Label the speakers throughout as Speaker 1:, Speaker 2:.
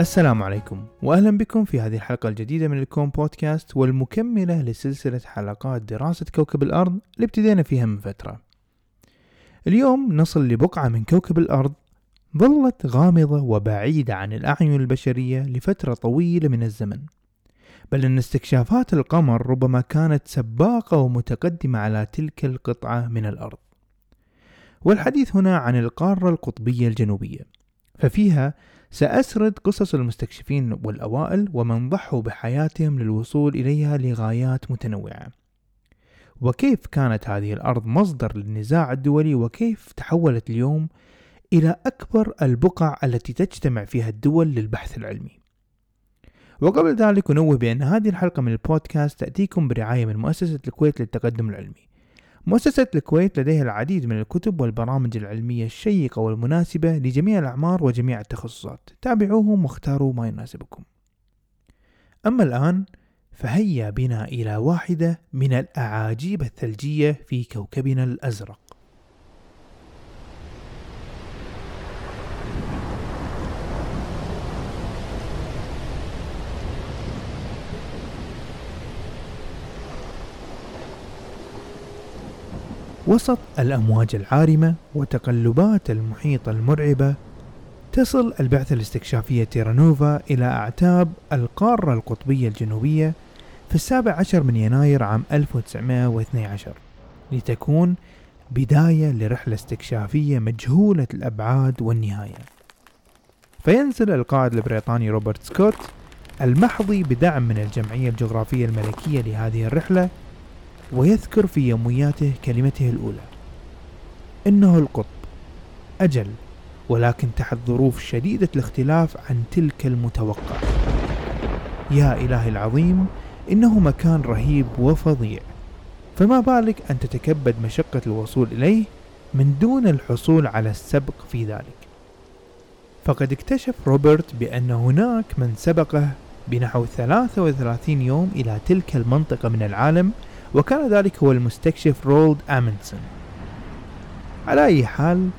Speaker 1: السلام عليكم واهلا بكم في هذه الحلقة الجديدة من الكون بودكاست والمكملة لسلسلة حلقات دراسة كوكب الأرض اللي ابتدينا فيها من فترة. اليوم نصل لبقعة من كوكب الأرض ظلت غامضة وبعيدة عن الأعين البشرية لفترة طويلة من الزمن. بل أن استكشافات القمر ربما كانت سباقة ومتقدمة على تلك القطعة من الأرض. والحديث هنا عن القارة القطبية الجنوبية. ففيها سأسرد قصص المستكشفين والأوائل ومن ضحوا بحياتهم للوصول إليها لغايات متنوعة. وكيف كانت هذه الأرض مصدر للنزاع الدولي؟ وكيف تحولت اليوم إلى أكبر البقع التي تجتمع فيها الدول للبحث العلمي؟ وقبل ذلك أنوه بأن هذه الحلقة من البودكاست تأتيكم برعاية من مؤسسة الكويت للتقدم العلمي. مؤسسة الكويت لديها العديد من الكتب والبرامج العلمية الشيقة والمناسبة لجميع الأعمار وجميع التخصصات. تابعوهم واختاروا ما يناسبكم. أما الآن فهيا بنا إلى واحدة من الأعاجيب الثلجية في كوكبنا الأزرق. وسط الأمواج العارمة وتقلبات المحيط المرعبة تصل البعثة الاستكشافية تيرانوفا إلى أعتاب القارة القطبية الجنوبية في السابع عشر من يناير عام 1912 لتكون بداية لرحلة استكشافية مجهولة الأبعاد والنهاية. فينزل القائد البريطاني روبرت سكوت المحظي بدعم من الجمعية الجغرافية الملكية لهذه الرحلة ويذكر في يومياته كلمته الأولى. إنه القطب. أجل. ولكن تحت ظروف شديدة الاختلاف عن تلك المتوقع يا إلهي العظيم إنه مكان رهيب وفظيع. فما بالك أن تتكبد مشقة الوصول إليه من دون الحصول على السبق في ذلك؟ فقد اكتشف روبرت بأن هناك من سبقه بنحو 33 يوم إلى تلك المنطقة من العالم وكان ذلك هو المستكشف رولد أمندسون على أي حال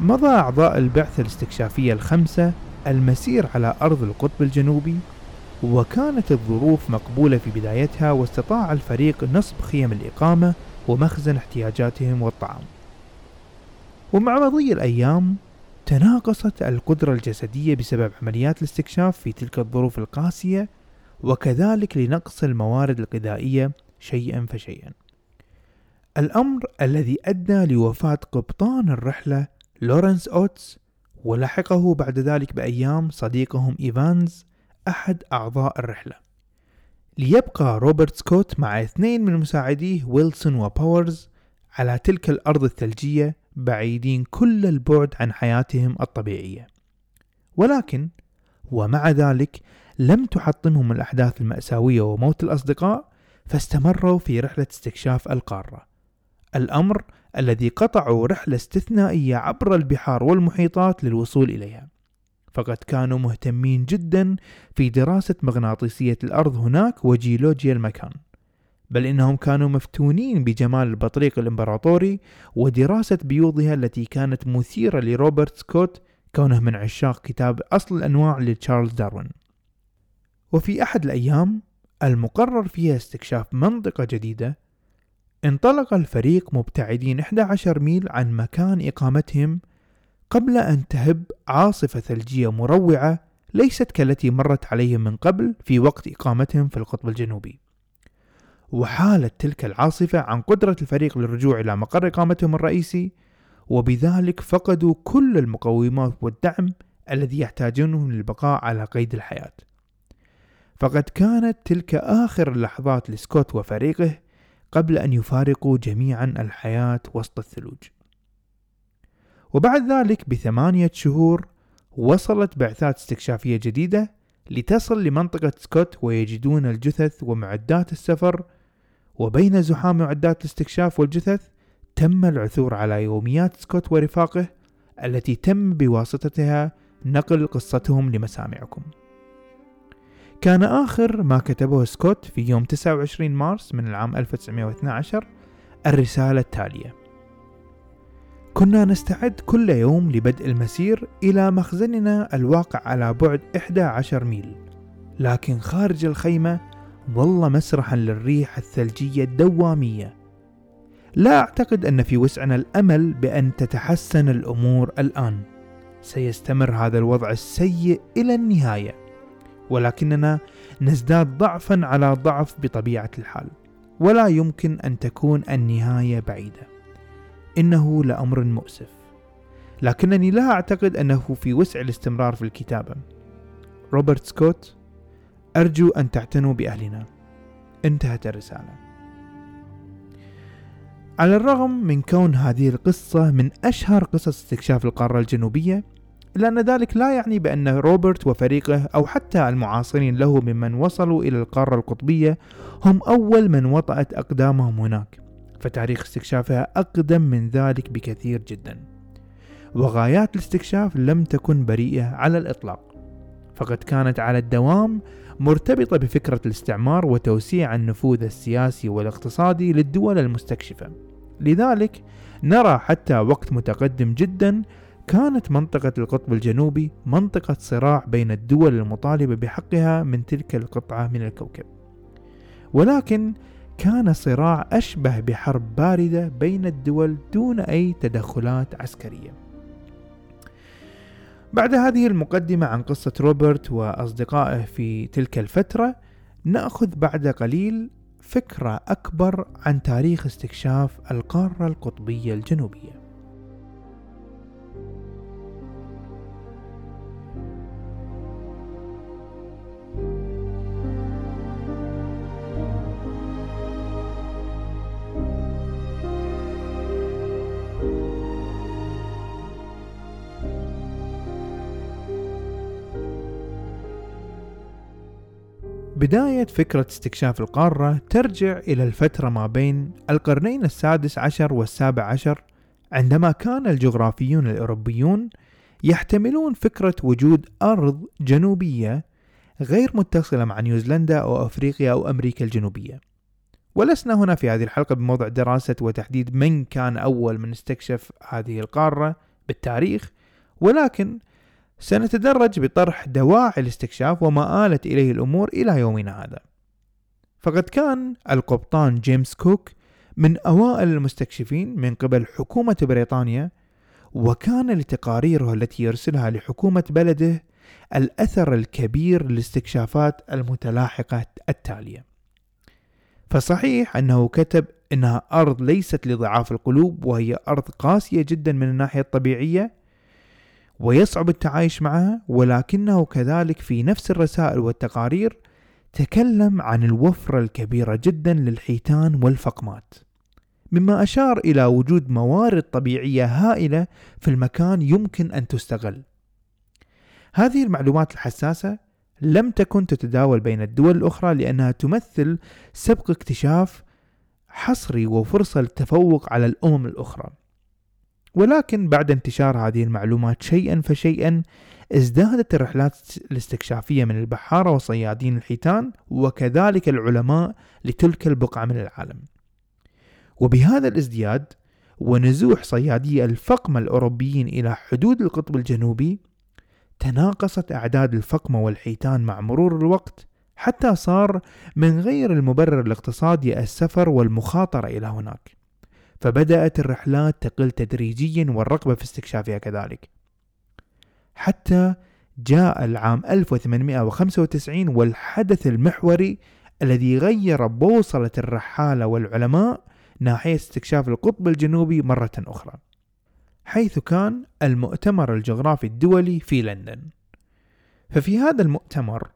Speaker 1: مضى أعضاء البعثة الاستكشافية الخمسة المسير على أرض القطب الجنوبي وكانت الظروف مقبولة في بدايتها واستطاع الفريق نصب خيم الإقامة ومخزن احتياجاتهم والطعام. ومع مضي الأيام تناقصت القدرة الجسدية بسبب عمليات الاستكشاف في تلك الظروف القاسية وكذلك لنقص الموارد الغذائية شيئا فشيئا. الأمر الذي أدى لوفاة قبطان الرحلة لورنس أوتس ولحقه بعد ذلك بأيام صديقهم إيفانز أحد أعضاء الرحلة. ليبقى روبرت سكوت مع اثنين من مساعديه ويلسون وباورز على تلك الأرض الثلجية بعيدين كل البعد عن حياتهم الطبيعية. ولكن ومع ذلك لم تحطمهم الأحداث المأساوية وموت الأصدقاء فاستمروا في رحلة استكشاف القارة. الأمر الذي قطعوا رحلة استثنائية عبر البحار والمحيطات للوصول إليها. فقد كانوا مهتمين جدا في دراسة مغناطيسية الأرض هناك وجيولوجيا المكان. بل إنهم كانوا مفتونين بجمال البطريق الإمبراطوري ودراسة بيوضها التي كانت مثيرة لروبرت سكوت كونه من عشاق كتاب أصل الأنواع لتشارلز داروين. وفي أحد الأيام المقرر فيها استكشاف منطقة جديدة انطلق الفريق مبتعدين 11 ميل عن مكان إقامتهم قبل أن تهب عاصفة ثلجية مروعة ليست كالتي مرت عليهم من قبل في وقت إقامتهم في القطب الجنوبي. وحالت تلك العاصفة عن قدرة الفريق للرجوع إلى مقر إقامتهم الرئيسي وبذلك فقدوا كل المقومات والدعم الذي يحتاجونه للبقاء على قيد الحياة. فقد كانت تلك آخر اللحظات لسكوت وفريقه قبل أن يفارقوا جميعا الحياة وسط الثلوج. وبعد ذلك بثمانية شهور وصلت بعثات استكشافية جديدة لتصل لمنطقة سكوت ويجدون الجثث ومعدات السفر وبين زحام معدات الاستكشاف والجثث تم العثور على يوميات سكوت ورفاقه التي تم بواسطتها نقل قصتهم لمسامعكم. كان آخر ما كتبه سكوت في يوم 29 مارس من العام 1912 الرسالة التالية. كنا نستعد كل يوم لبدء المسير إلى مخزننا الواقع على بعد 11 ميل. لكن خارج الخيمة ظل مسرحا للريح الثلجية الدوامية. لا أعتقد أن في وسعنا الأمل بأن تتحسن الأمور الآن. سيستمر هذا الوضع السيء إلى النهاية. ولكننا نزداد ضعفا على ضعف بطبيعة الحال. ولا يمكن أن تكون النهاية بعيدة. إنه لأمر مؤسف. لكنني لا أعتقد أنه في وسع الاستمرار في الكتابة. روبرت سكوت أرجو أن تعتنوا بأهلنا. انتهت الرسالة. على الرغم من كون هذه القصة من أشهر قصص استكشاف القارة الجنوبية إلا أن ذلك لا يعني بأن روبرت وفريقه أو حتى المعاصرين له ممن وصلوا إلى القارة القطبية هم أول من وطأت أقدامهم هناك فتاريخ استكشافها أقدم من ذلك بكثير جدا. وغايات الاستكشاف لم تكن بريئة على الإطلاق فقد كانت على الدوام مرتبطة بفكرة الاستعمار وتوسيع النفوذ السياسي والاقتصادي للدول المستكشفة. لذلك نرى حتى وقت متقدم جدا كانت منطقة القطب الجنوبي منطقة صراع بين الدول المطالبة بحقها من تلك القطعة من الكوكب. ولكن كان صراع أشبه بحرب باردة بين الدول دون أي تدخلات عسكرية. بعد هذه المقدمة عن قصة روبرت وأصدقائه في تلك الفترة نأخذ بعد قليل فكرة أكبر عن تاريخ استكشاف القارة القطبية الجنوبية. بداية فكرة استكشاف القارة ترجع إلى الفترة ما بين القرنين السادس عشر والسابع عشر عندما كان الجغرافيون الأوروبيون يحتملون فكرة وجود أرض جنوبية غير متصلة مع نيوزيلندا أو أفريقيا أو أمريكا الجنوبية. ولسنا هنا في هذه الحلقة بموضع دراسة وتحديد من كان أول من استكشف هذه القارة بالتاريخ ولكن سنتدرج بطرح دواعي الاستكشاف وما آلت إليه الأمور إلى يومنا هذا. فقد كان القبطان جيمس كوك من أوائل المستكشفين من قبل حكومة بريطانيا وكان لتقاريره التي يرسلها لحكومة بلده الأثر الكبير للاستكشافات المتلاحقة التالية. فصحيح أنه كتب إنها أرض ليست لضعاف القلوب وهي أرض قاسية جدا من الناحية الطبيعية ويصعب التعايش معها ولكنه كذلك في نفس الرسائل والتقارير تكلم عن الوفرة الكبيرة جدا للحيتان والفقمات. مما أشار إلى وجود موارد طبيعية هائلة في المكان يمكن أن تستغل. هذه المعلومات الحساسة لم تكن تتداول بين الدول الأخرى لأنها تمثل سبق اكتشاف حصري وفرصة للتفوق على الأمم الأخرى. ولكن بعد انتشار هذه المعلومات شيئا فشيئا ازدادت الرحلات الاستكشافية من البحارة وصيادين الحيتان وكذلك العلماء لتلك البقعة من العالم. وبهذا الازدياد ونزوح صيادي الفقمة الأوروبيين إلى حدود القطب الجنوبي تناقصت أعداد الفقمة والحيتان مع مرور الوقت حتى صار من غير المبرر الاقتصادي السفر والمخاطرة إلى هناك. فبدأت الرحلات تقل تدريجيا والرغبة في استكشافها كذلك. حتى جاء العام 1895 والحدث المحوري الذي غير بوصلة الرحالة والعلماء ناحية استكشاف القطب الجنوبي مرة أخرى حيث كان المؤتمر الجغرافي الدولي في لندن. ففي هذا المؤتمر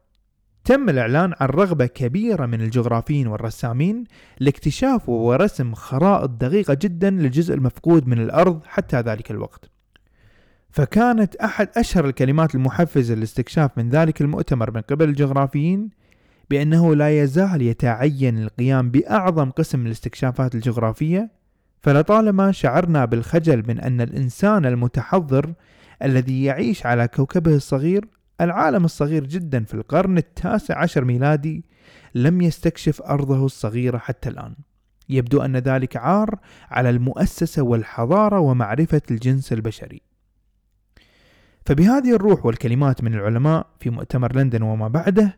Speaker 1: تم الإعلان عن رغبة كبيرة من الجغرافيين والرسامين لاكتشاف ورسم خرائط دقيقة جدا للجزء المفقود من الأرض حتى ذلك الوقت. فكانت أحد أشهر الكلمات المحفزة للاستكشاف من ذلك المؤتمر من قبل الجغرافيين بأنه لا يزال يتعين القيام بأعظم قسم من الاستكشافات الجغرافية فلطالما شعرنا بالخجل من أن الإنسان المتحضر الذي يعيش على كوكبه الصغير العالم الصغير جدا في القرن التاسع عشر ميلادي لم يستكشف أرضه الصغيرة حتى الآن. يبدو أن ذلك عار على المؤسسة والحضارة ومعرفة الجنس البشري. فبهذه الروح والكلمات من العلماء في مؤتمر لندن وما بعده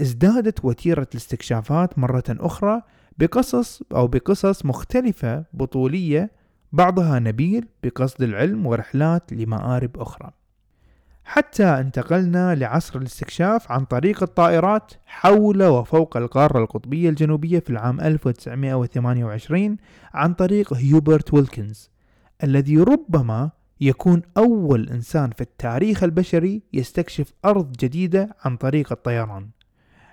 Speaker 1: ازدادت وتيرة الاستكشافات مرة أخرى بقصص أو بقصص مختلفة بطولية بعضها نبيل بقصد العلم ورحلات لمآرب أخرى. حتى انتقلنا لعصر الاستكشاف عن طريق الطائرات حول وفوق القارة القطبية الجنوبية في العام 1928 عن طريق هيوبرت ويلكنز الذي ربما يكون أول إنسان في التاريخ البشري يستكشف أرض جديدة عن طريق الطيران.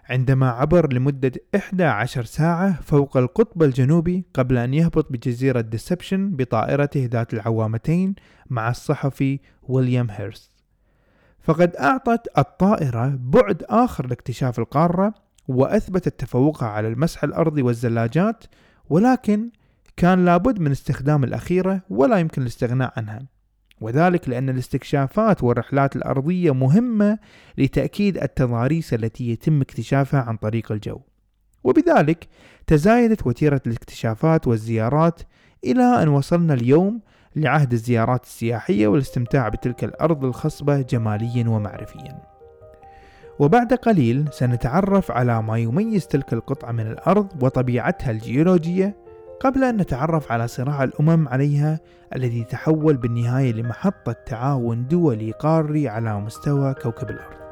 Speaker 1: عندما عبر لمدة 11 ساعة فوق القطب الجنوبي قبل أن يهبط بجزيرة ديسبشن بطائرته ذات العوامتين مع الصحفي ويليام هيرست. فقد أعطت الطائرة بعد آخر لاكتشاف القارة وأثبتت تفوقها على المسح الأرضي والزلاجات ولكن كان لابد من استخدام الأخيرة ولا يمكن الاستغناء عنها. وذلك لأن الاستكشافات والرحلات الأرضية مهمة لتأكيد التضاريس التي يتم اكتشافها عن طريق الجو. وبذلك تزايدت وتيرة الاكتشافات والزيارات إلى أن وصلنا اليوم لعهد الزيارات السياحية والاستمتاع بتلك الأرض الخصبة جماليا ومعرفيا. وبعد قليل سنتعرف على ما يميز تلك القطعة من الأرض وطبيعتها الجيولوجية قبل أن نتعرف على صراع الأمم عليها الذي تحول بالنهاية لمحطة تعاون دولي قاري على مستوى كوكب الأرض.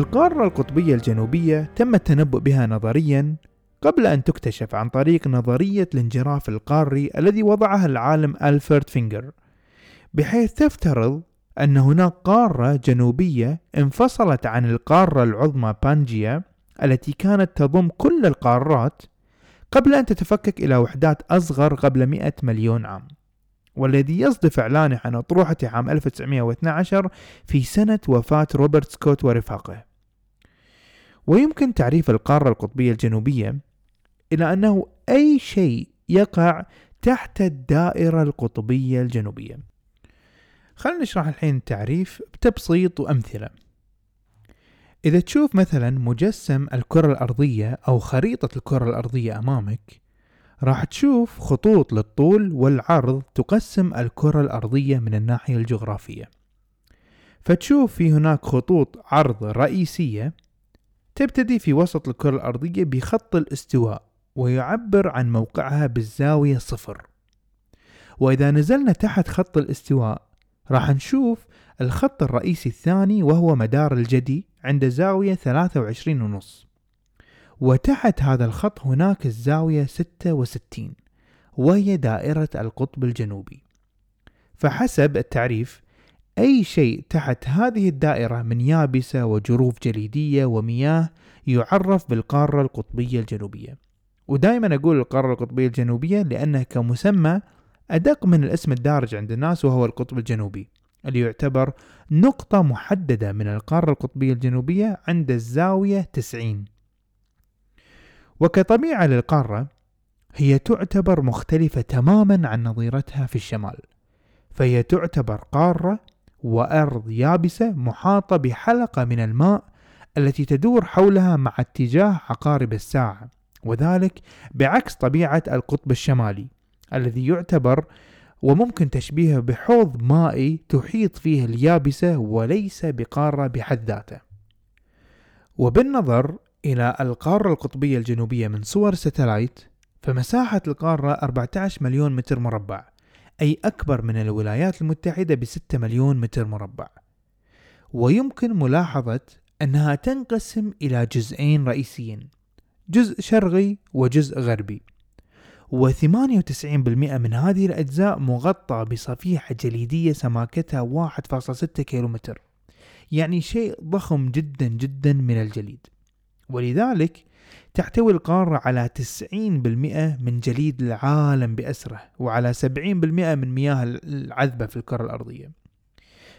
Speaker 1: القارة القطبية الجنوبية تم التنبؤ بها نظريا قبل أن تكتشف عن طريق نظرية الانجراف القاري الذي وضعها العالم ألفرد فيجنر بحيث تفترض أن هناك قارة جنوبية انفصلت عن القارة العظمى بانجيا التي كانت تضم كل القارات قبل أن تتفكك إلى وحدات أصغر قبل 100 مليون عام. والذي يصدف إعلانه عن أطروحته عام 1912 في سنة وفاة روبرت سكوت ورفاقه. ويمكن تعريف القارة القطبية الجنوبية إلى أنه أي شيء يقع تحت الدائرة القطبية الجنوبية. خلينا نشرح الحين التعريف بتبسيط وأمثلة. إذا تشوف مثلا مجسم الكرة الأرضية أو خريطة الكرة الأرضية أمامك راح تشوف خطوط للطول والعرض تقسم الكرة الأرضية من الناحية الجغرافية. فتشوف في هناك خطوط عرض رئيسية تبتدي في وسط الكرة الأرضية بخط الاستواء ويعبر عن موقعها بالزاوية صفر. وإذا نزلنا تحت خط الاستواء راح نشوف الخط الرئيسي الثاني وهو مدار الجدي عند زاوية ثلاثة وعشرين ونص. وتحت هذا الخط هناك الزاوية ستة وستين وهي دائرة القطب الجنوبي. فحسب التعريف أي شيء تحت هذه الدائرة من يابسة وجروف جليدية ومياه يعرف بالقارة القطبية الجنوبية. ودائما أقول القارة القطبية الجنوبية لأنها كمسمى أدق من الاسم الدارج عند الناس وهو القطب الجنوبي اللي يعتبر نقطة محددة من القارة القطبية الجنوبية عند الزاوية 90 وكطبيعة للقارة هي تعتبر مختلفة تماما عن نظيرتها في الشمال فهي تعتبر قارة وأرض يابسة محاطة بحلقة من الماء التي تدور حولها مع اتجاه عقارب الساعة وذلك بعكس طبيعة القطب الشمالي الذي يعتبر وممكن تشبيهه بحوض مائي تحيط فيه اليابسة وليس بقارة بحد ذاته. وبالنظر إلى القارة القطبية الجنوبية من صور ستلايت فمساحة القارة 14 مليون متر مربع أي أكبر من الولايات المتحدة بستة مليون متر مربع. ويمكن ملاحظة أنها تنقسم إلى جزئين رئيسيين جزء شرقي وجزء غربي. و98% من هذه الأجزاء مغطى بصفيحة جليدية سماكتها 1.6 كيلومتر يعني شيء ضخم جدا جدا من الجليد. ولذلك تحتوي القارة على 90% من جليد العالم بأسره وعلى 70% من مياه العذبة في الكرة الأرضية.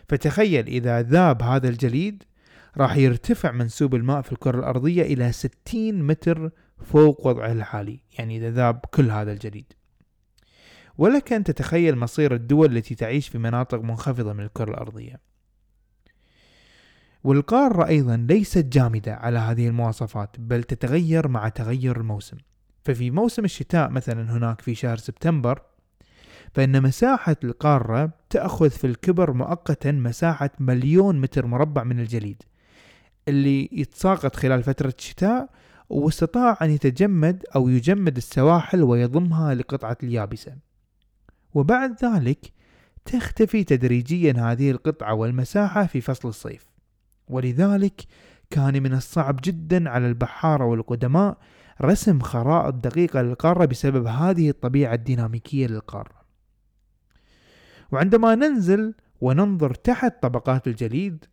Speaker 1: فتخيل إذا ذاب هذا الجليد راح يرتفع منسوب الماء في الكرة الأرضية إلى 60 متر فوق وضعه الحالي يعني إذا ذاب كل هذا الجليد. ولك أن تتخيل مصير الدول التي تعيش في مناطق منخفضة من الكرة الأرضية. والقارة أيضا ليست جامدة على هذه المواصفات بل تتغير مع تغير الموسم. ففي موسم الشتاء مثلا هناك في شهر سبتمبر فإن مساحة القارة تأخذ في الكبر مؤقتا مساحة مليون متر مربع من الجليد اللي يتساقط خلال فترة الشتاء واستطاع أن يتجمد أو يجمد السواحل ويضمها لقطعة اليابسة. وبعد ذلك تختفي تدريجيا هذه القطعة والمساحة في فصل الصيف. ولذلك كان من الصعب جدا على البحارة والقدماء رسم خرائط دقيقة للقارة بسبب هذه الطبيعة الديناميكية للقارة. وعندما ننزل وننظر تحت طبقات الجليد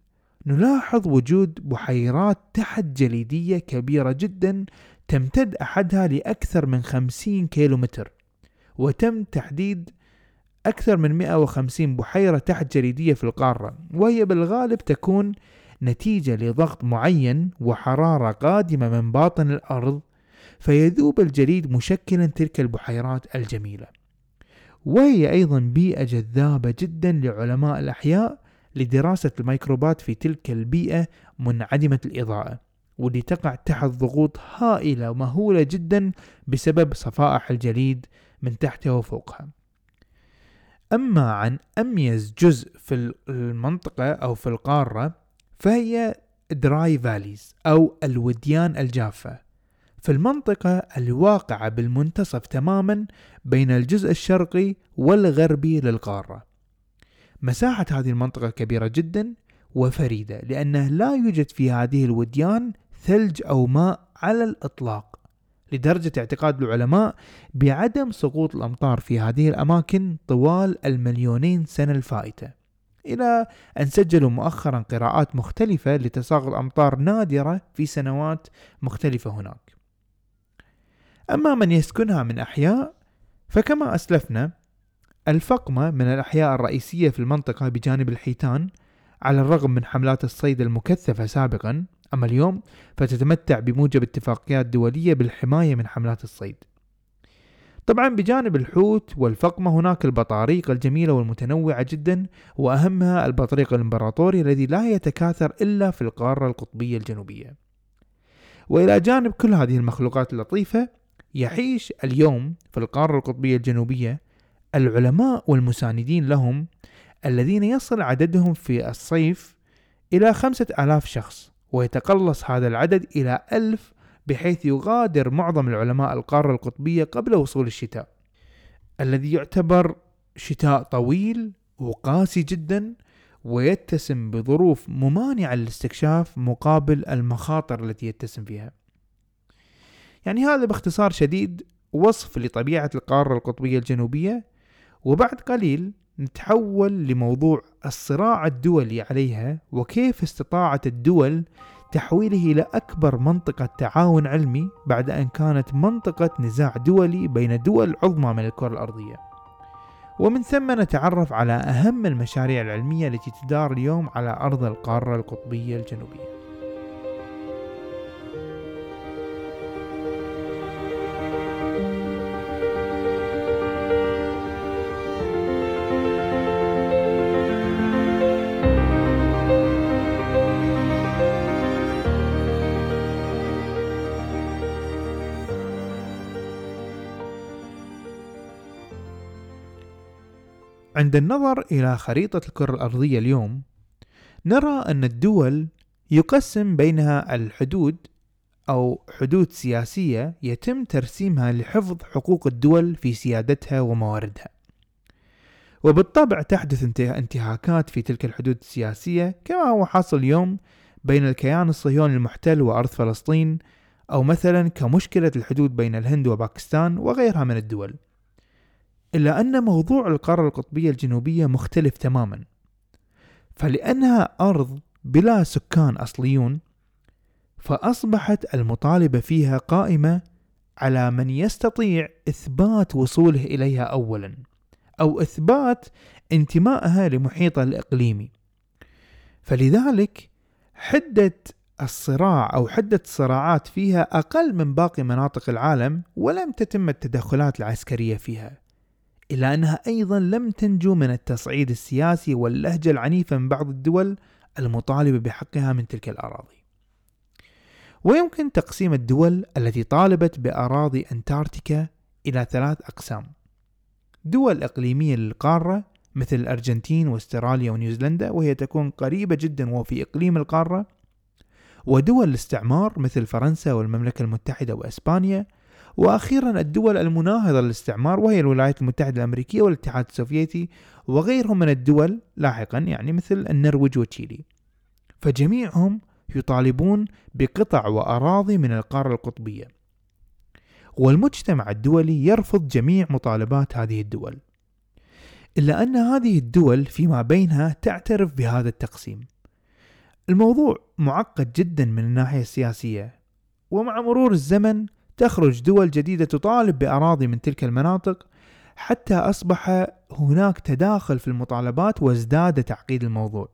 Speaker 1: نلاحظ وجود بحيرات تحت جليدية كبيرة جدا تمتد أحدها لأكثر من 50 كيلومتر وتم تحديد أكثر من 150 بحيرة تحت جليدية في القارة وهي بالغالب تكون نتيجة لضغط معين وحرارة قادمة من باطن الأرض فيذوب الجليد مشكلا تلك البحيرات الجميلة. وهي أيضا بيئة جذابة جدا لعلماء الأحياء لدراسة الميكروبات في تلك البيئة منعدمة الإضاءة واللي تقع تحت ضغوط هائلة ومهولة جدا بسبب صفائح الجليد من تحتها وفوقها. أما عن أميز جزء في المنطقة أو في القارة فهي دراي فاليز أو الوديان الجافة. في المنطقة الواقعة بالمنتصف تماما بين الجزء الشرقي والغربي للقارة. مساحة هذه المنطقة كبيرة جدا وفريدة لأنه لا يوجد في هذه الوديان ثلج أو ماء على الإطلاق لدرجة اعتقاد العلماء بعدم سقوط الأمطار في هذه الأماكن طوال المليونين سنة الفائتة. إلى أن سجلوا مؤخرا قراءات مختلفة لتساقط أمطار نادرة في سنوات مختلفة هناك. أما من يسكنها من أحياء فكما أسلفنا الفقمة من الأحياء الرئيسية في المنطقة بجانب الحيتان على الرغم من حملات الصيد المكثفة سابقا أما اليوم فتتمتع بموجب اتفاقيات دولية بالحماية من حملات الصيد. طبعا بجانب الحوت والفقمة هناك البطاريق الجميلة والمتنوعة جدا وأهمها البطريق الإمبراطوري الذي لا يتكاثر إلا في القارة القطبية الجنوبية. وإلى جانب كل هذه المخلوقات اللطيفة يعيش اليوم في القارة القطبية الجنوبية العلماء والمساندين لهم الذين يصل عددهم في الصيف إلى خمسة آلاف شخص ويتقلص هذا العدد إلى ألف بحيث يغادر معظم العلماء القارة القطبية قبل وصول الشتاء الذي يعتبر شتاء طويل وقاسي جدا ويتسم بظروف ممانعة للاستكشاف مقابل المخاطر التي يتسم فيها. يعني هذا باختصار شديد وصف لطبيعة القارة القطبية الجنوبية وبعد قليل نتحول لموضوع الصراع الدولي عليها وكيف استطاعت الدول تحويله إلى أكبر منطقة تعاون علمي بعد أن كانت منطقة نزاع دولي بين دول عظمى من الكرة الأرضية. ومن ثم نتعرف على أهم المشاريع العلمية التي تدار اليوم على أرض القارة القطبية الجنوبية. عند النظر إلى خريطة الكرة الأرضية اليوم نرى أن الدول يقسم بينها الحدود أو حدود سياسية يتم ترسيمها لحفظ حقوق الدول في سيادتها ومواردها. وبالطبع تحدث انتهاكات في تلك الحدود السياسية كما هو حاصل اليوم بين الكيان الصهيوني المحتل وأرض فلسطين أو مثلا كمشكلة الحدود بين الهند وباكستان وغيرها من الدول. إلا أن موضوع القارة القطبية الجنوبية مختلف تماما. فلأنها أرض بلا سكان أصليون فأصبحت المطالبة فيها قائمة على من يستطيع إثبات وصوله إليها أولا أو إثبات انتمائها لمحيطها الإقليمي. فلذلك حدة الصراع أو حدة الصراعات فيها أقل من باقي مناطق العالم ولم تتم التدخلات العسكرية فيها. إلا أنها أيضا لم تنجو من التصعيد السياسي واللهجة العنيفة من بعض الدول المطالبة بحقها من تلك الأراضي. ويمكن تقسيم الدول التي طالبت بأراضي أنتاركتيكا إلى ثلاث أقسام. دول إقليمية للقارة مثل الأرجنتين وأستراليا ونيوزيلندا وهي تكون قريبة جدا وفي إقليم القارة ودول الاستعمار مثل فرنسا والمملكة المتحدة وإسبانيا وأخيرا الدول المناهضة للاستعمار وهي الولايات المتحدة الأمريكية والاتحاد السوفيتي وغيرهم من الدول لاحقا يعني مثل النرويج وتشيلي. فجميعهم يطالبون بقطع وأراضي من القارة القطبية. والمجتمع الدولي يرفض جميع مطالبات هذه الدول إلا أن هذه الدول فيما بينها تعترف بهذا التقسيم. الموضوع معقد جدا من الناحية السياسية ومع مرور الزمن تخرج دول جديدة تطالب بأراضي من تلك المناطق حتى أصبح هناك تداخل في المطالبات وازداد تعقيد الموضوع.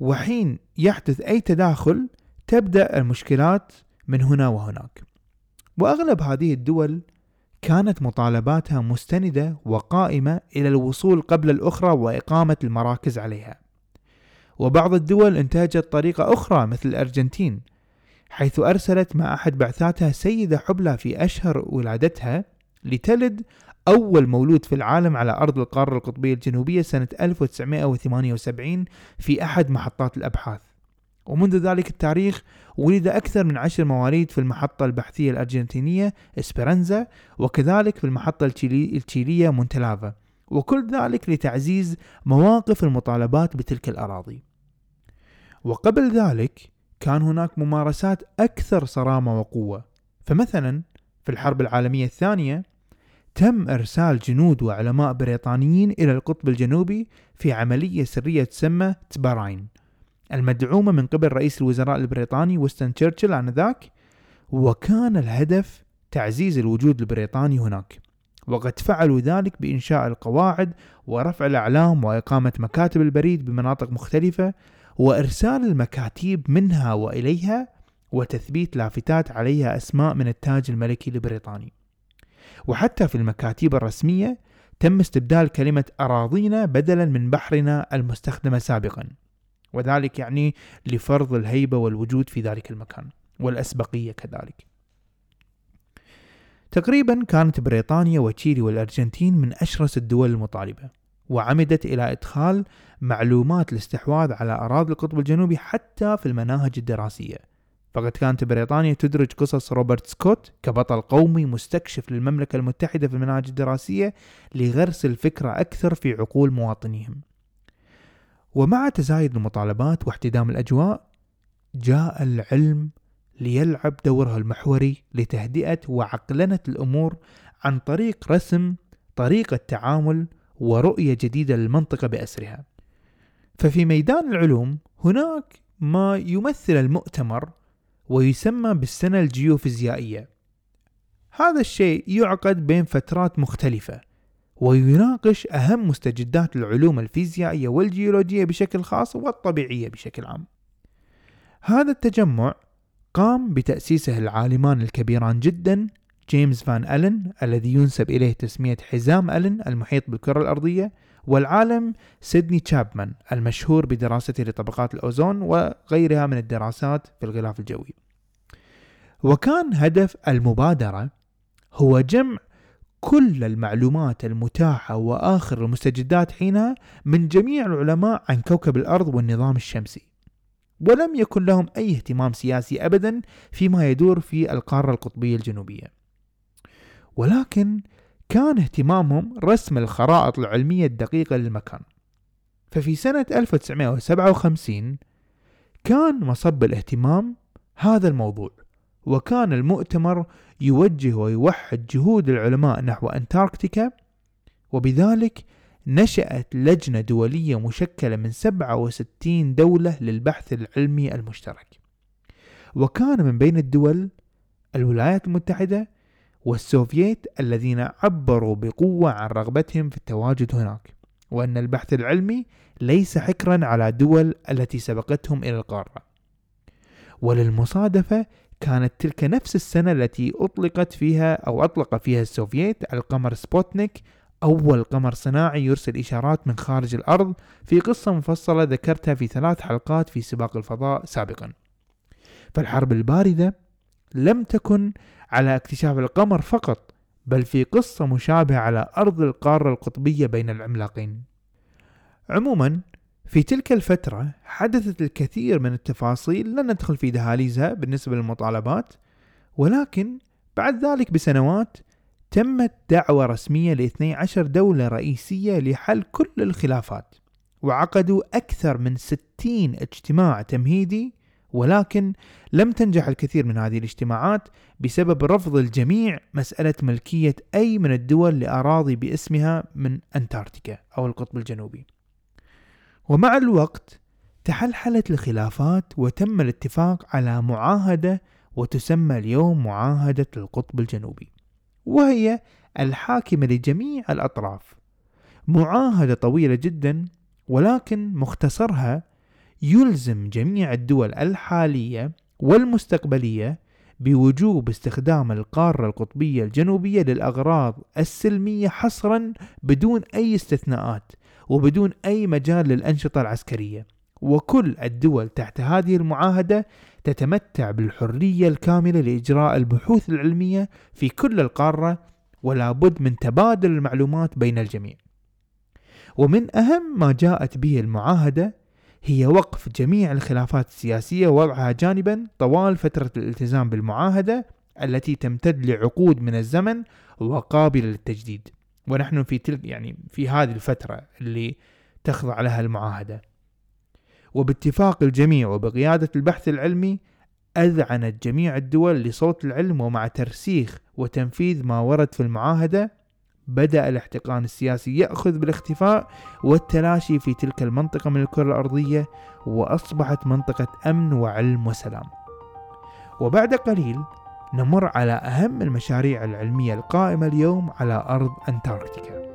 Speaker 1: وحين يحدث أي تداخل تبدأ المشكلات من هنا وهناك. وأغلب هذه الدول كانت مطالباتها مستندة وقائمة إلى الوصول قبل الأخرى وإقامة المراكز عليها. وبعض الدول انتهجت طريقة أخرى مثل الأرجنتين حيث أرسلت مع أحد بعثاتها سيدة حبلى في أشهر ولادتها لتلد أول مولود في العالم على أرض القارة القطبية الجنوبية سنة 1978 في أحد محطات الأبحاث. ومنذ ذلك التاريخ ولد أكثر من عشر مواليد في المحطة البحثية الأرجنتينية إسبرانزا وكذلك في المحطة التشيلية مونتلافا وكل ذلك لتعزيز مواقف المطالبات بتلك الأراضي. وقبل ذلك كان هناك ممارسات أكثر صرامة وقوة. فمثلا في الحرب العالمية الثانية تم إرسال جنود وعلماء بريطانيين إلى القطب الجنوبي في عملية سرية تسمى تباراين المدعومة من قبل رئيس الوزراء البريطاني ويستن تشرشل آنذاك وكان الهدف تعزيز الوجود البريطاني هناك. وقد فعلوا ذلك بإنشاء القواعد ورفع الأعلام وإقامة مكاتب البريد بمناطق مختلفة وإرسال المكاتيب منها وإليها وتثبيت لافتات عليها أسماء من التاج الملكي البريطاني وحتى في المكاتيب الرسمية تم استبدال كلمة أراضينا بدلا من بحرنا المستخدمة سابقا. وذلك يعني لفرض الهيبة والوجود في ذلك المكان والأسبقية كذلك. تقريبا كانت بريطانيا وتشيلي والأرجنتين من أشرس الدول المطالبة. وعمدت إلى إدخال معلومات الاستحواذ على أراضي القطب الجنوبي حتى في المناهج الدراسية. فقد كانت بريطانيا تدرج قصص روبرت سكوت كبطل قومي مستكشف للمملكة المتحدة في المناهج الدراسية لغرس الفكرة أكثر في عقول مواطنيهم. ومع تزايد المطالبات واحتدام الأجواء جاء العلم ليلعب دورها المحوري لتهدئة وعقلنة الأمور عن طريق رسم طريقة تعامل ورؤية جديدة للمنطقة بأسرها. ففي ميدان العلوم هناك ما يمثل المؤتمر ويسمى بالسنة الجيوفيزيائية. هذا الشيء يعقد بين فترات مختلفة ويناقش أهم مستجدات العلوم الفيزيائية والجيولوجية بشكل خاص والطبيعية بشكل عام. هذا التجمع قام بتأسيسه العالمان الكبيران جدا جيمس فان ألن الذي ينسب إليه تسمية حزام ألن المحيط بالكرة الأرضية والعالم سيدني تشابمان المشهور بدراسته لطبقات الأوزون وغيرها من الدراسات في الغلاف الجوي. وكان هدف المبادرة هو جمع كل المعلومات المتاحة وآخر المستجدات حينها من جميع العلماء عن كوكب الأرض والنظام الشمسي. ولم يكن لهم أي اهتمام سياسي أبدا فيما يدور في القارة القطبية الجنوبية. ولكن كان اهتمامهم رسم الخرائط العلمية الدقيقة للمكان. ففي سنة 1957 كان مصب الاهتمام هذا الموضوع وكان المؤتمر يوجه ويوحد جهود العلماء نحو أنتاركتيكا وبذلك نشأت لجنة دولية مشكلة من 67 دولة للبحث العلمي المشترك. وكان من بين الدول الولايات المتحدة والسوفييت الذين عبروا بقوة عن رغبتهم في التواجد هناك وأن البحث العلمي ليس حكرا على دول التي سبقتهم إلى القارة. وللمصادفة كانت تلك نفس السنة التي أطلقت فيها أو أطلق فيها السوفييت القمر سبوتنيك أول قمر صناعي يرسل إشارات من خارج الأرض في قصة مفصلة ذكرتها في ثلاث حلقات في سباق الفضاء سابقا. فالحرب الباردة لم تكن على اكتشاف القمر فقط بل في قصة مشابهة على أرض القارة القطبية بين العملاقين. عموما في تلك الفترة حدثت الكثير من التفاصيل لن ندخل في دهاليزها بالنسبة للمطالبات ولكن بعد ذلك بسنوات تمت دعوة رسمية ل 12 دولة رئيسية لحل كل الخلافات وعقدوا أكثر من 60 اجتماع تمهيدي ولكن لم تنجح الكثير من هذه الاجتماعات بسبب رفض الجميع مسألة ملكية أي من الدول لأراضي باسمها من أنتاركتيكا أو القطب الجنوبي. ومع الوقت تحلحلت الخلافات وتم الاتفاق على معاهدة وتسمى اليوم معاهدة القطب الجنوبي وهي الحاكمة لجميع الأطراف. معاهدة طويلة جدا ولكن مختصرها يلزم جميع الدول الحالية والمستقبلية بوجوب استخدام القارة القطبية الجنوبية للأغراض السلمية حصرا بدون أي استثناءات وبدون أي مجال للأنشطة العسكرية. وكل الدول تحت هذه المعاهدة تتمتع بالحرية الكاملة لإجراء البحوث العلمية في كل القارة ولا بد من تبادل المعلومات بين الجميع. ومن أهم ما جاءت به المعاهدة هي وقف جميع الخلافات السياسية ووضعها جانبا طوال فترة الالتزام بالمعاهدة التي تمتد لعقود من الزمن وقابلة للتجديد. ونحن في تلك يعني في هذه الفترة اللي تخضع لها المعاهدة. وباتفاق الجميع وبقيادة البحث العلمي أذعنت جميع الدول لصوت العلم ومع ترسيخ وتنفيذ ما ورد في المعاهدة بدأ الاحتقان السياسي يأخذ بالاختفاء والتلاشي في تلك المنطقة من الكرة الأرضية وأصبحت منطقة أمن وعلم وسلام. وبعد قليل نمر على أهم المشاريع العلمية القائمة اليوم على أرض أنتاركتيكا.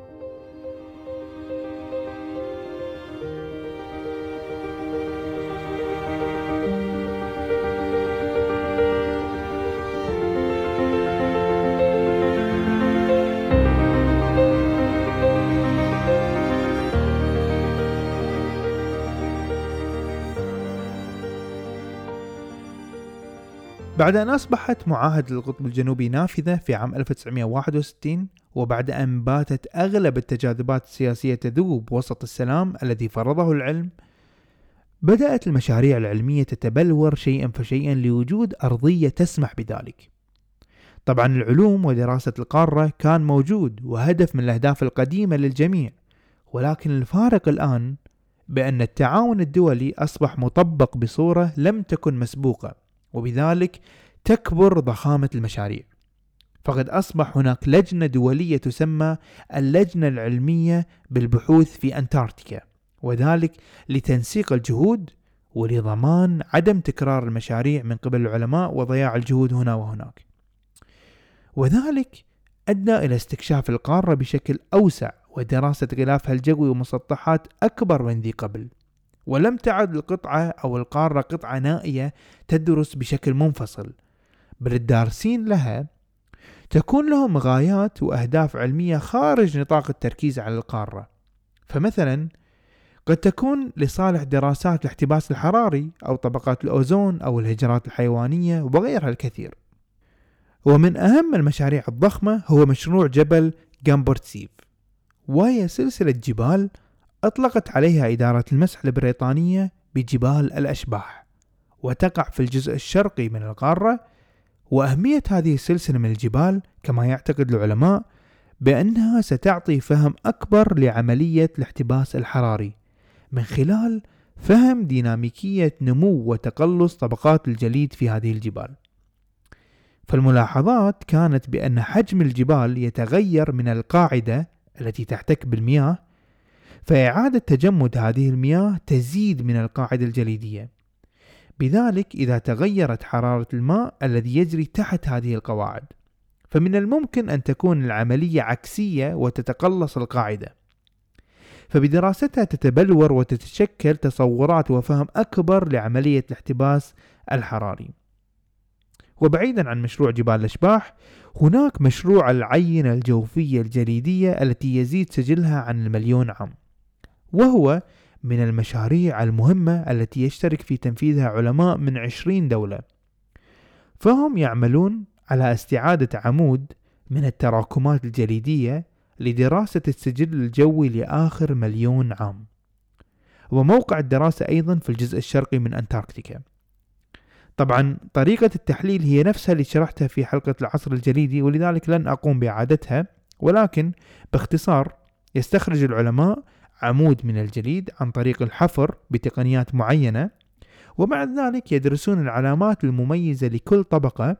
Speaker 1: بعد أن أصبحت معاهدة القطب الجنوبي نافذة في عام 1961 وبعد أن باتت أغلب التجاذبات السياسية تذوب وسط السلام الذي فرضه العلم بدأت المشاريع العلمية تتبلور شيئا فشيئا لوجود أرضية تسمح بذلك. طبعا العلوم ودراسة القارة كان موجود وهدف من الأهداف القديمة للجميع ولكن الفارق الآن بأن التعاون الدولي أصبح مطبق بصورة لم تكن مسبوقة. وبذلك تكبر ضخامة المشاريع. فقد أصبح هناك لجنة دولية تسمى اللجنة العلمية بالبحوث في أنتاركتيكا وذلك لتنسيق الجهود ولضمان عدم تكرار المشاريع من قبل العلماء وضياع الجهود هنا وهناك. وذلك أدى إلى استكشاف القارة بشكل أوسع ودراسة غلافها الجوي ومسطحات أكبر من ذي قبل. ولم تعد القطعة أو القارة قطعة نائية تدرس بشكل منفصل. بل الدارسين لها تكون لهم غايات وأهداف علمية خارج نطاق التركيز على القارة. فمثلا قد تكون لصالح دراسات الاحتباس الحراري أو طبقات الأوزون أو الهجرات الحيوانية وغيرها الكثير. ومن أهم المشاريع الضخمة هو مشروع جبل جامبورتسيف. وهي سلسلة جبال أطلقت عليها إدارة المسح البريطانية بجبال الأشباح وتقع في الجزء الشرقي من القارة وأهمية هذه السلسلة من الجبال كما يعتقد العلماء بأنها ستعطي فهم أكبر لعملية الاحتباس الحراري من خلال فهم ديناميكية نمو وتقلص طبقات الجليد في هذه الجبال. فالملاحظات كانت بأن حجم الجبال يتغير من القاعدة التي تحتك بالمياه، فإعادة تجمد هذه المياه تزيد من القاعدة الجليدية. بذلك إذا تغيرت حرارة الماء الذي يجري تحت هذه القواعد، فمن الممكن أن تكون العملية عكسية وتتقلص القاعدة. فبدراستها تتبلور وتتشكل تصورات وفهم أكبر لعملية الاحتباس الحراري وبعيدا عن مشروع جبال الأشباح هناك مشروع العينة الجوفية الجليدية التي يزيد سجلها عن المليون عام وهو من المشاريع المهمة التي يشترك في تنفيذها علماء من عشرين دولة. فهم يعملون على استعادة عمود من التراكمات الجليدية لدراسة السجل الجوي لآخر مليون عام. وموقع الدراسة أيضا في الجزء الشرقي من أنتاركتيكا. طبعا طريقة التحليل هي نفسها اللي شرحتها في حلقة العصر الجليدي ولذلك لن أقوم بإعادتها ولكن باختصار يستخرج العلماء عمود من الجليد عن طريق الحفر بتقنيات معينة ومع ذلك يدرسون العلامات المميزة لكل طبقة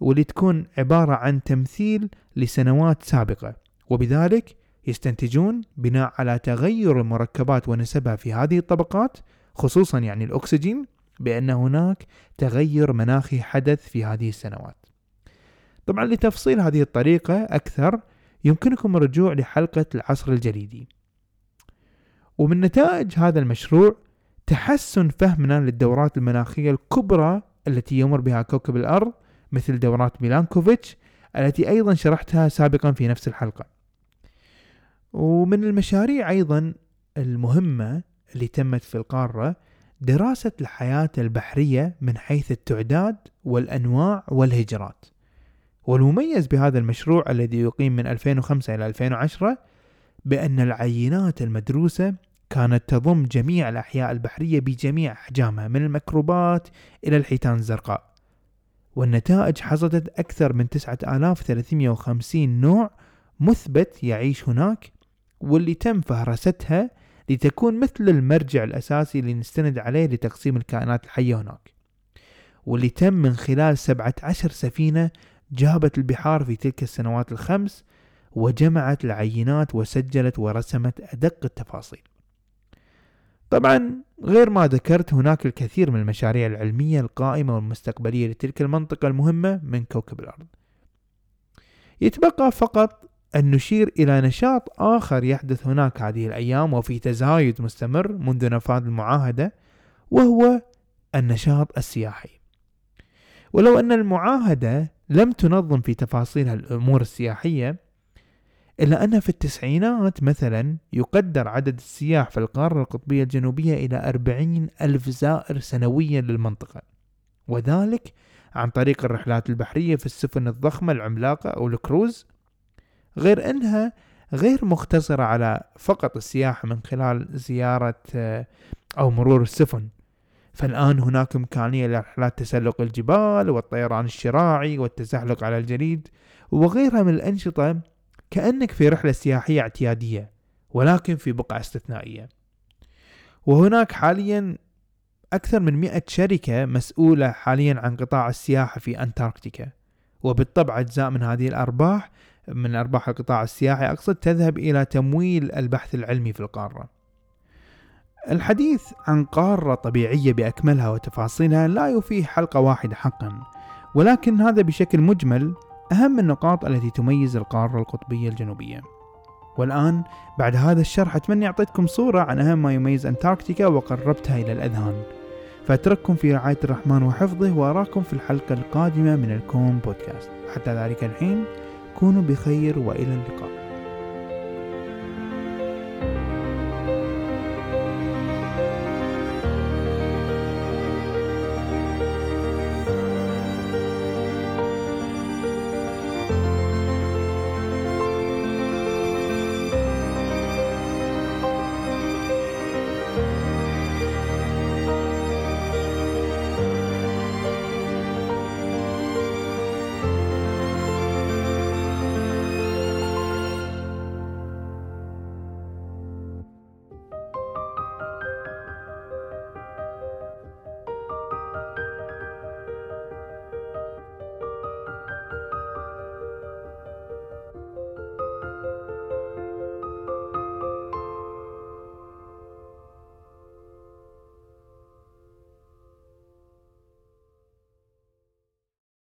Speaker 1: واللي تكون عبارة عن تمثيل لسنوات سابقة. وبذلك يستنتجون بناء على تغير المركبات ونسبها في هذه الطبقات خصوصا يعني الأكسجين بأن هناك تغير مناخي حدث في هذه السنوات. طبعا لتفصيل هذه الطريقة أكثر يمكنكم الرجوع لحلقة العصر الجليدي. ومن نتائج هذا المشروع تحسن فهمنا للدورات المناخية الكبرى التي يمر بها كوكب الأرض مثل دورات ميلانكوفيتش التي أيضا شرحتها سابقا في نفس الحلقة. ومن المشاريع أيضا المهمة اللي تمت في القارة دراسة الحياة البحرية من حيث التعداد والأنواع والهجرات. والمميز بهذا المشروع الذي يقيم من 2005 إلى 2010 بأن العينات المدروسة كانت تضم جميع الأحياء البحرية بجميع أحجامها من الميكروبات إلى الحيتان الزرقاء. والنتائج حصدت أكثر من 9350 نوع مثبت يعيش هناك واللي تم فهرستها لتكون مثل المرجع الأساسي اللي نستند عليه لتقسيم الكائنات الحية هناك. واللي تم من خلال 17 سفينة جابت البحار في تلك السنوات الخمس وجمعت العينات وسجلت ورسمت أدق التفاصيل. طبعا غير ما ذكرت هناك الكثير من المشاريع العلمية القائمة والمستقبلية لتلك المنطقة المهمة من كوكب الأرض. يتبقى فقط أن نشير إلى نشاط آخر يحدث هناك هذه الأيام وفي تزايد مستمر منذ نفاذ المعاهدة وهو النشاط السياحي. ولو أن المعاهدة لم تنظم في تفاصيلها الأمور السياحية إلا أن في التسعينات مثلا يقدر عدد السياح في القارة القطبية الجنوبية إلى أربعين ألف زائر سنويا للمنطقة. وذلك عن طريق الرحلات البحرية في السفن الضخمة العملاقة أو الكروز. غير أنها غير مقتصرة على فقط السياحة من خلال زيارة آه، أو مرور السفن. فالآن هناك إمكانية لرحلات تسلق الجبال والطيران الشراعي والتزحلق على الجليد وغيرها من الأنشطة كأنك في رحلة سياحية اعتيادية ولكن في بقعة استثنائية. وهناك حاليا أكثر من مئة شركة مسؤولة حاليا عن قطاع السياحة في أنتاركتيكا. وبالطبع أجزاء من هذه الأرباح من أرباح القطاع السياحي أقصد تذهب إلى تمويل البحث العلمي في القارة. الحديث عن قارة طبيعية بأكملها وتفاصيلها لا يفيه حلقة واحدة حقا ولكن هذا بشكل مجمل أهم النقاط التي تميز القارة القطبية الجنوبية. والآن بعد هذا الشرح أتمنى أعطيتكم صورة عن أهم ما يميز أنتاركتيكا وقربتها إلى الأذهان. فأترككم في رعاية الرحمن وحفظه وأراكم في الحلقة القادمة من الكون بودكاست. حتى ذلك الحين كونوا بخير وإلى اللقاء.